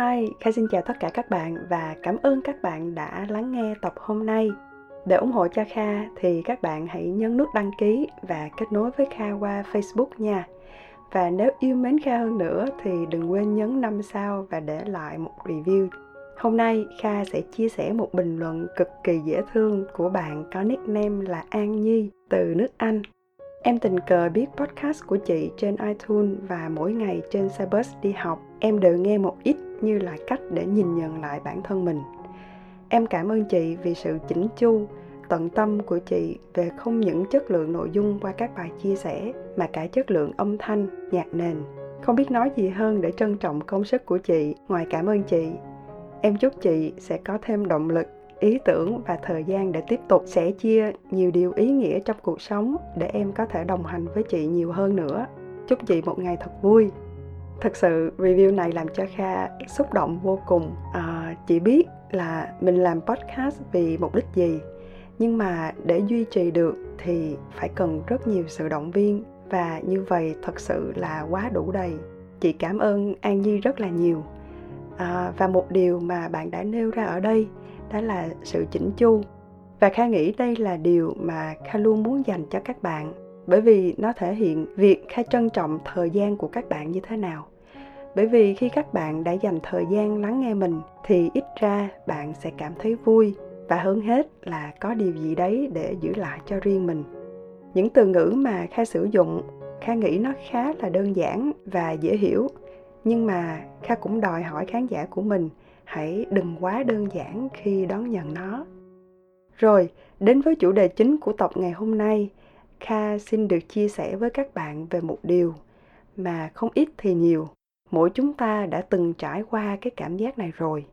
Hi, Kha xin chào tất cả các bạn và cảm ơn các bạn đã lắng nghe tập hôm nay. Để ủng hộ cho Kha thì các bạn hãy nhấn nút đăng ký và kết nối với Kha qua Facebook nha. Và nếu yêu mến Kha hơn nữa thì đừng quên nhấn 5 sao và để lại một review. Hôm nay Kha sẽ chia sẻ một bình luận cực kỳ dễ thương của bạn có nickname là An Nhi từ nước Anh. Em tình cờ biết podcast của chị trên iTunes và mỗi ngày trên xe bus đi học, em đều nghe một ít như là cách để nhìn nhận lại bản thân mình. Em cảm ơn chị vì sự chỉnh chu, tận tâm của chị về không những chất lượng nội dung qua các bài chia sẻ mà cả chất lượng âm thanh, nhạc nền. Không biết nói gì hơn để trân trọng công sức của chị, ngoài cảm ơn chị. Em chúc chị sẽ có thêm động lực ý tưởng và thời gian để tiếp tục sẻ chia nhiều điều ý nghĩa trong cuộc sống để em có thể đồng hành với chị nhiều hơn nữa chúc chị một ngày thật vui thật sự review này làm cho kha xúc động vô cùng. À, chỉ biết là mình làm podcast vì mục đích gì. Nhưng mà để duy trì được thì phải cần rất nhiều sự động viên. Và như vậy thật sự là quá đủ đầy. Chị cảm ơn an nhi rất là nhiều. À, và một điều mà bạn đã nêu ra ở đây đó là sự chỉnh chu. Và kha nghĩ đây là điều mà kha luôn muốn dành cho các bạn. Bởi vì nó thể hiện việc kha trân trọng thời gian của các bạn như thế nào bởi vì khi các bạn đã dành thời gian lắng nghe mình, thì ít ra bạn sẽ cảm thấy vui. Và hơn hết là có điều gì đấy để giữ lại cho riêng mình. Những từ ngữ mà kha sử dụng, kha nghĩ nó khá là đơn giản và dễ hiểu. Nhưng mà kha cũng đòi hỏi khán giả của mình, hãy đừng quá đơn giản khi đón nhận nó. Rồi, đến với chủ đề chính của tập ngày hôm nay. Kha xin được chia sẻ với các bạn về một điều mà không ít thì nhiều mỗi chúng ta đã từng trải qua cái cảm giác này rồi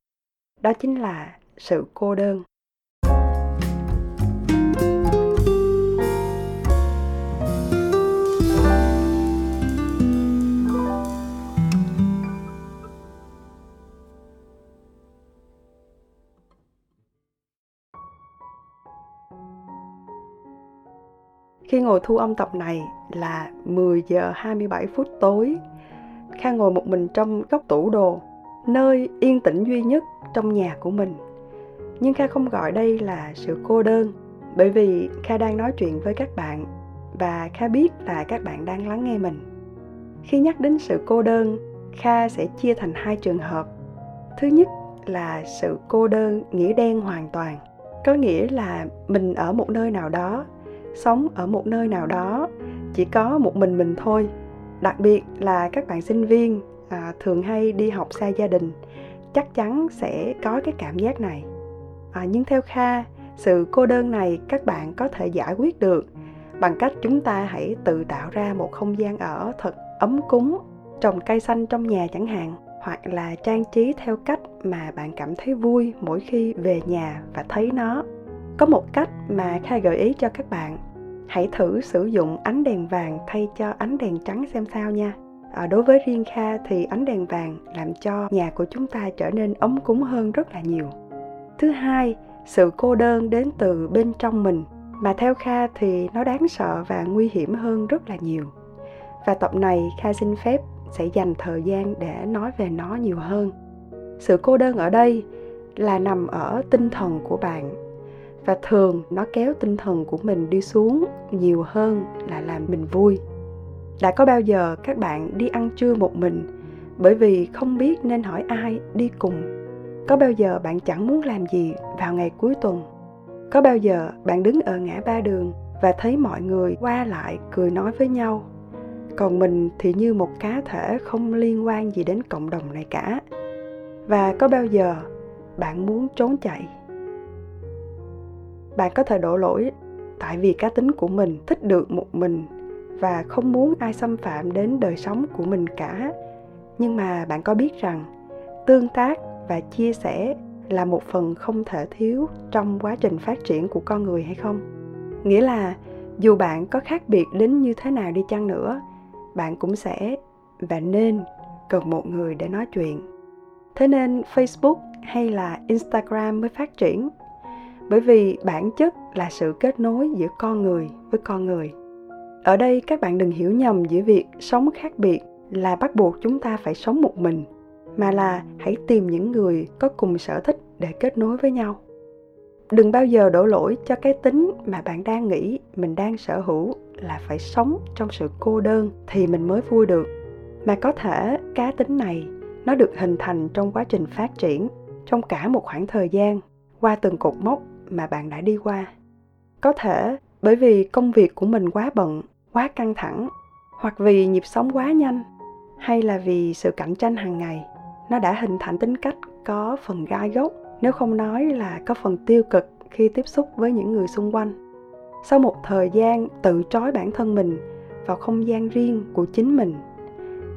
đó chính là sự cô đơn Khi ngồi thu âm tập này là 10 giờ 27 phút tối. Kha ngồi một mình trong góc tủ đồ, nơi yên tĩnh duy nhất trong nhà của mình. Nhưng Kha không gọi đây là sự cô đơn, bởi vì Kha đang nói chuyện với các bạn và Kha biết là các bạn đang lắng nghe mình. Khi nhắc đến sự cô đơn, Kha sẽ chia thành hai trường hợp. Thứ nhất là sự cô đơn nghĩa đen hoàn toàn, có nghĩa là mình ở một nơi nào đó sống ở một nơi nào đó chỉ có một mình mình thôi đặc biệt là các bạn sinh viên à, thường hay đi học xa gia đình chắc chắn sẽ có cái cảm giác này. À, nhưng theo kha sự cô đơn này các bạn có thể giải quyết được bằng cách chúng ta hãy tự tạo ra một không gian ở thật ấm cúng trồng cây xanh trong nhà chẳng hạn hoặc là trang trí theo cách mà bạn cảm thấy vui mỗi khi về nhà và thấy nó. Có một cách mà kha gợi ý cho các bạn hãy thử sử dụng ánh đèn vàng thay cho ánh đèn trắng xem sao nha. À, đối với riêng kha thì ánh đèn vàng làm cho nhà của chúng ta trở nên ấm cúng hơn rất là nhiều. Thứ hai sự cô đơn đến từ bên trong mình mà theo kha thì nó đáng sợ và nguy hiểm hơn rất là nhiều. Và tập này kha xin phép sẽ dành thời gian để nói về nó nhiều hơn. Sự cô đơn ở đây là nằm ở tinh thần của bạn và thường, nó kéo tinh thần của mình đi xuống nhiều hơn là làm mình vui. Đã có bao giờ các bạn đi ăn trưa một mình bởi vì không biết nên hỏi ai đi cùng? Có bao giờ bạn chẳng muốn làm gì vào ngày cuối tuần? Có bao giờ bạn đứng ở ngã ba đường và thấy mọi người qua lại cười nói với nhau? Còn mình thì như một cá thể không liên quan gì đến cộng đồng này cả. Và có bao giờ bạn muốn trốn chạy? Bạn có thể đổ lỗi tại vì cá tính của mình thích được một mình và không muốn ai xâm phạm đến đời sống của mình cả. Nhưng mà bạn có biết rằng, tương tác và chia sẻ là một phần không thể thiếu trong quá trình phát triển của con người hay không? Nghĩa là, dù bạn có khác biệt đến như thế nào đi chăng nữa, bạn cũng sẽ và nên cần một người để nói chuyện. Thế nên facebook hay là instagram mới phát triển? Bởi vì bản chất là sự kết nối giữa con người với con người. Ở đây các bạn đừng hiểu nhầm giữa việc sống khác biệt là bắt buộc chúng ta phải sống một mình, mà là hãy tìm những người có cùng sở thích để kết nối với nhau. Đừng bao giờ đổ lỗi cho cái tính mà bạn đang nghĩ mình đang sở hữu là phải sống trong sự cô đơn thì mình mới vui được. Mà có thể cá tính này, nó được hình thành trong quá trình phát triển trong cả một khoảng thời gian qua từng cột mốc mà bạn đã đi qua. Có thể bởi vì công việc của mình quá bận, quá căng thẳng, hoặc vì nhịp sống quá nhanh, hay là vì sự cạnh tranh hàng ngày, nó đã hình thành tính cách có phần gai gốc nếu không nói là có phần tiêu cực khi tiếp xúc với những người xung quanh. Sau một thời gian tự trói bản thân mình vào không gian riêng của chính mình,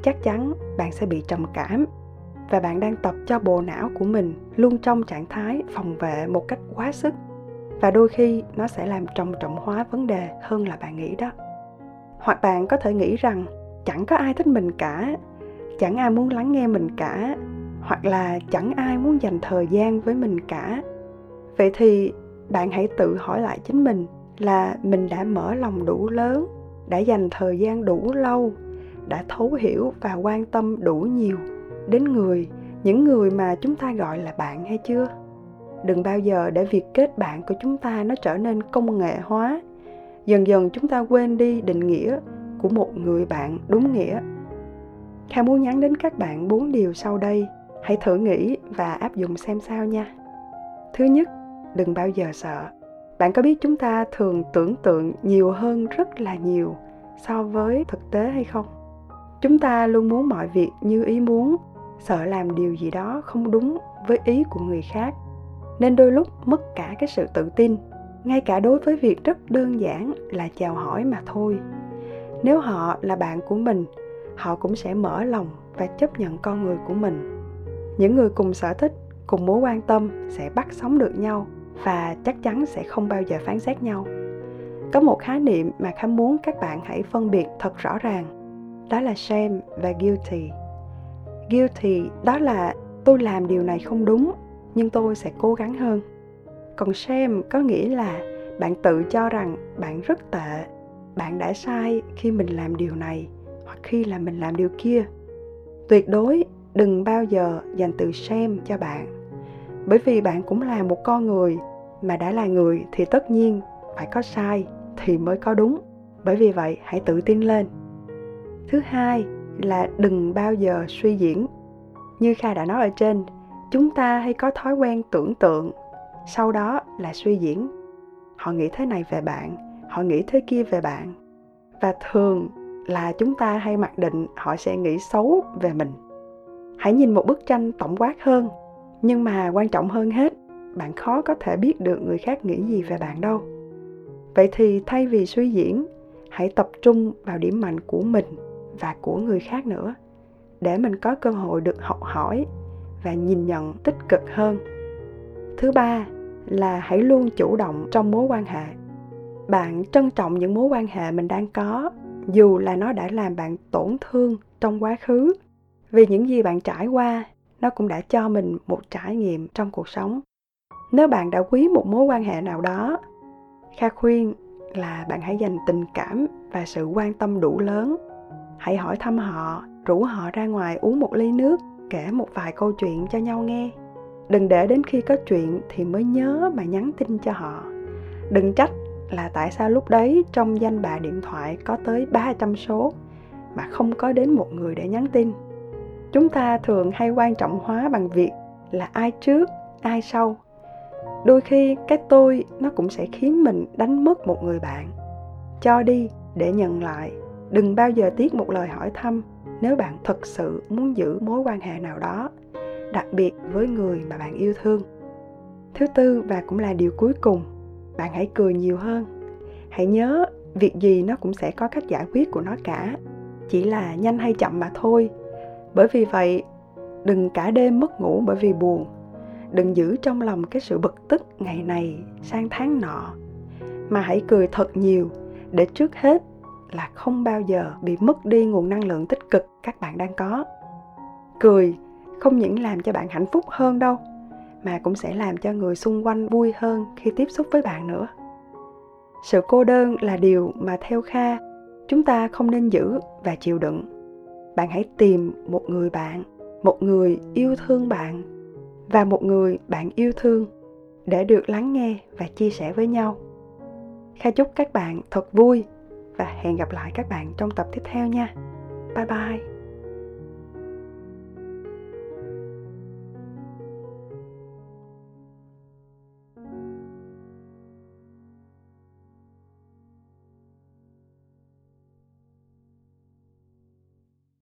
chắc chắn bạn sẽ bị trầm cảm và bạn đang tập cho bộ não của mình luôn trong trạng thái phòng vệ một cách quá sức. Và đôi khi nó sẽ làm trầm trọng hóa vấn đề hơn là bạn nghĩ đó. Hoặc bạn có thể nghĩ rằng, chẳng có ai thích mình cả, chẳng ai muốn lắng nghe mình cả, hoặc là chẳng ai muốn dành thời gian với mình cả. Vậy thì bạn hãy tự hỏi lại chính mình là mình đã mở lòng đủ lớn, đã dành thời gian đủ lâu, đã thấu hiểu và quan tâm đủ nhiều đến người, những người mà chúng ta gọi là bạn hay chưa? Đừng bao giờ để việc kết bạn của chúng ta nó trở nên công nghệ hóa. Dần dần chúng ta quên đi định nghĩa của một người bạn đúng nghĩa. Kha muốn nhắn đến các bạn bốn điều sau đây. Hãy thử nghĩ và áp dụng xem sao nha. Thứ nhất, đừng bao giờ sợ. Bạn có biết chúng ta thường tưởng tượng nhiều hơn rất là nhiều so với thực tế hay không? Chúng ta luôn muốn mọi việc như ý muốn sợ làm điều gì đó không đúng với ý của người khác, nên đôi lúc mất cả cái sự tự tin, ngay cả đối với việc rất đơn giản là chào hỏi mà thôi. Nếu họ là bạn của mình, họ cũng sẽ mở lòng và chấp nhận con người của mình. Những người cùng sở thích, cùng mối quan tâm sẽ bắt sống được nhau và chắc chắn sẽ không bao giờ phán xét nhau. Có một khái niệm mà khá muốn các bạn hãy phân biệt thật rõ ràng, đó là shame và guilty guilty đó là tôi làm điều này không đúng, nhưng tôi sẽ cố gắng hơn. Còn shame có nghĩa là bạn tự cho rằng bạn rất tệ, bạn đã sai khi mình làm điều này hoặc khi là mình làm điều kia. Tuyệt đối đừng bao giờ dành từ shame cho bạn, bởi vì bạn cũng là một con người, mà đã là người thì tất nhiên phải có sai thì mới có đúng. Bởi vì vậy, hãy tự tin lên. Thứ hai là đừng bao giờ suy diễn. Như kha đã nói ở trên, chúng ta hay có thói quen tưởng tượng, sau đó là suy diễn. Họ nghĩ thế này về bạn, họ nghĩ thế kia về bạn. Và thường là chúng ta hay mặc định họ sẽ nghĩ xấu về mình. Hãy nhìn một bức tranh tổng quát hơn, nhưng mà quan trọng hơn hết, bạn khó có thể biết được người khác nghĩ gì về bạn đâu. Vậy thì thay vì suy diễn, hãy tập trung vào điểm mạnh của mình và của người khác nữa, để mình có cơ hội được học hỏi và nhìn nhận tích cực hơn. Thứ ba là hãy luôn chủ động trong mối quan hệ. Bạn trân trọng những mối quan hệ mình đang có, dù là nó đã làm bạn tổn thương trong quá khứ, vì những gì bạn trải qua, nó cũng đã cho mình một trải nghiệm trong cuộc sống. Nếu bạn đã quý một mối quan hệ nào đó, kha khuyên là bạn hãy dành tình cảm và sự quan tâm đủ lớn hãy hỏi thăm họ rủ họ ra ngoài uống một ly nước kể một vài câu chuyện cho nhau nghe đừng để đến khi có chuyện thì mới nhớ mà nhắn tin cho họ đừng trách là tại sao lúc đấy trong danh bạ điện thoại có tới 300 số mà không có đến một người để nhắn tin. Chúng ta thường hay quan trọng hóa bằng việc là ai trước, ai sau. Đôi khi cái tôi nó cũng sẽ khiến mình đánh mất một người bạn. Cho đi để nhận lại, đừng bao giờ tiếc một lời hỏi thăm nếu bạn thật sự muốn giữ mối quan hệ nào đó, đặc biệt với người mà bạn yêu thương. Thứ tư và cũng là điều cuối cùng bạn hãy cười nhiều hơn. Hãy nhớ việc gì nó cũng sẽ có cách giải quyết của nó cả chỉ là nhanh hay chậm mà thôi. Bởi vì vậy đừng cả đêm mất ngủ bởi vì buồn. Đừng giữ trong lòng cái sự bực tức ngày này sang tháng nọ mà hãy cười thật nhiều để trước hết là không bao giờ bị mất đi nguồn năng lượng tích cực các bạn đang có. Cười không những làm cho bạn hạnh phúc hơn đâu, mà cũng sẽ làm cho người xung quanh vui hơn khi tiếp xúc với bạn nữa. Sự cô đơn là điều mà theo kha, chúng ta không nên giữ và chịu đựng. Bạn hãy tìm một người bạn, một người yêu thương bạn và một người bạn yêu thương để được lắng nghe và chia sẻ với nhau. Kha chúc các bạn thật vui và hẹn gặp lại các bạn trong tập tiếp theo nha. Bye bye.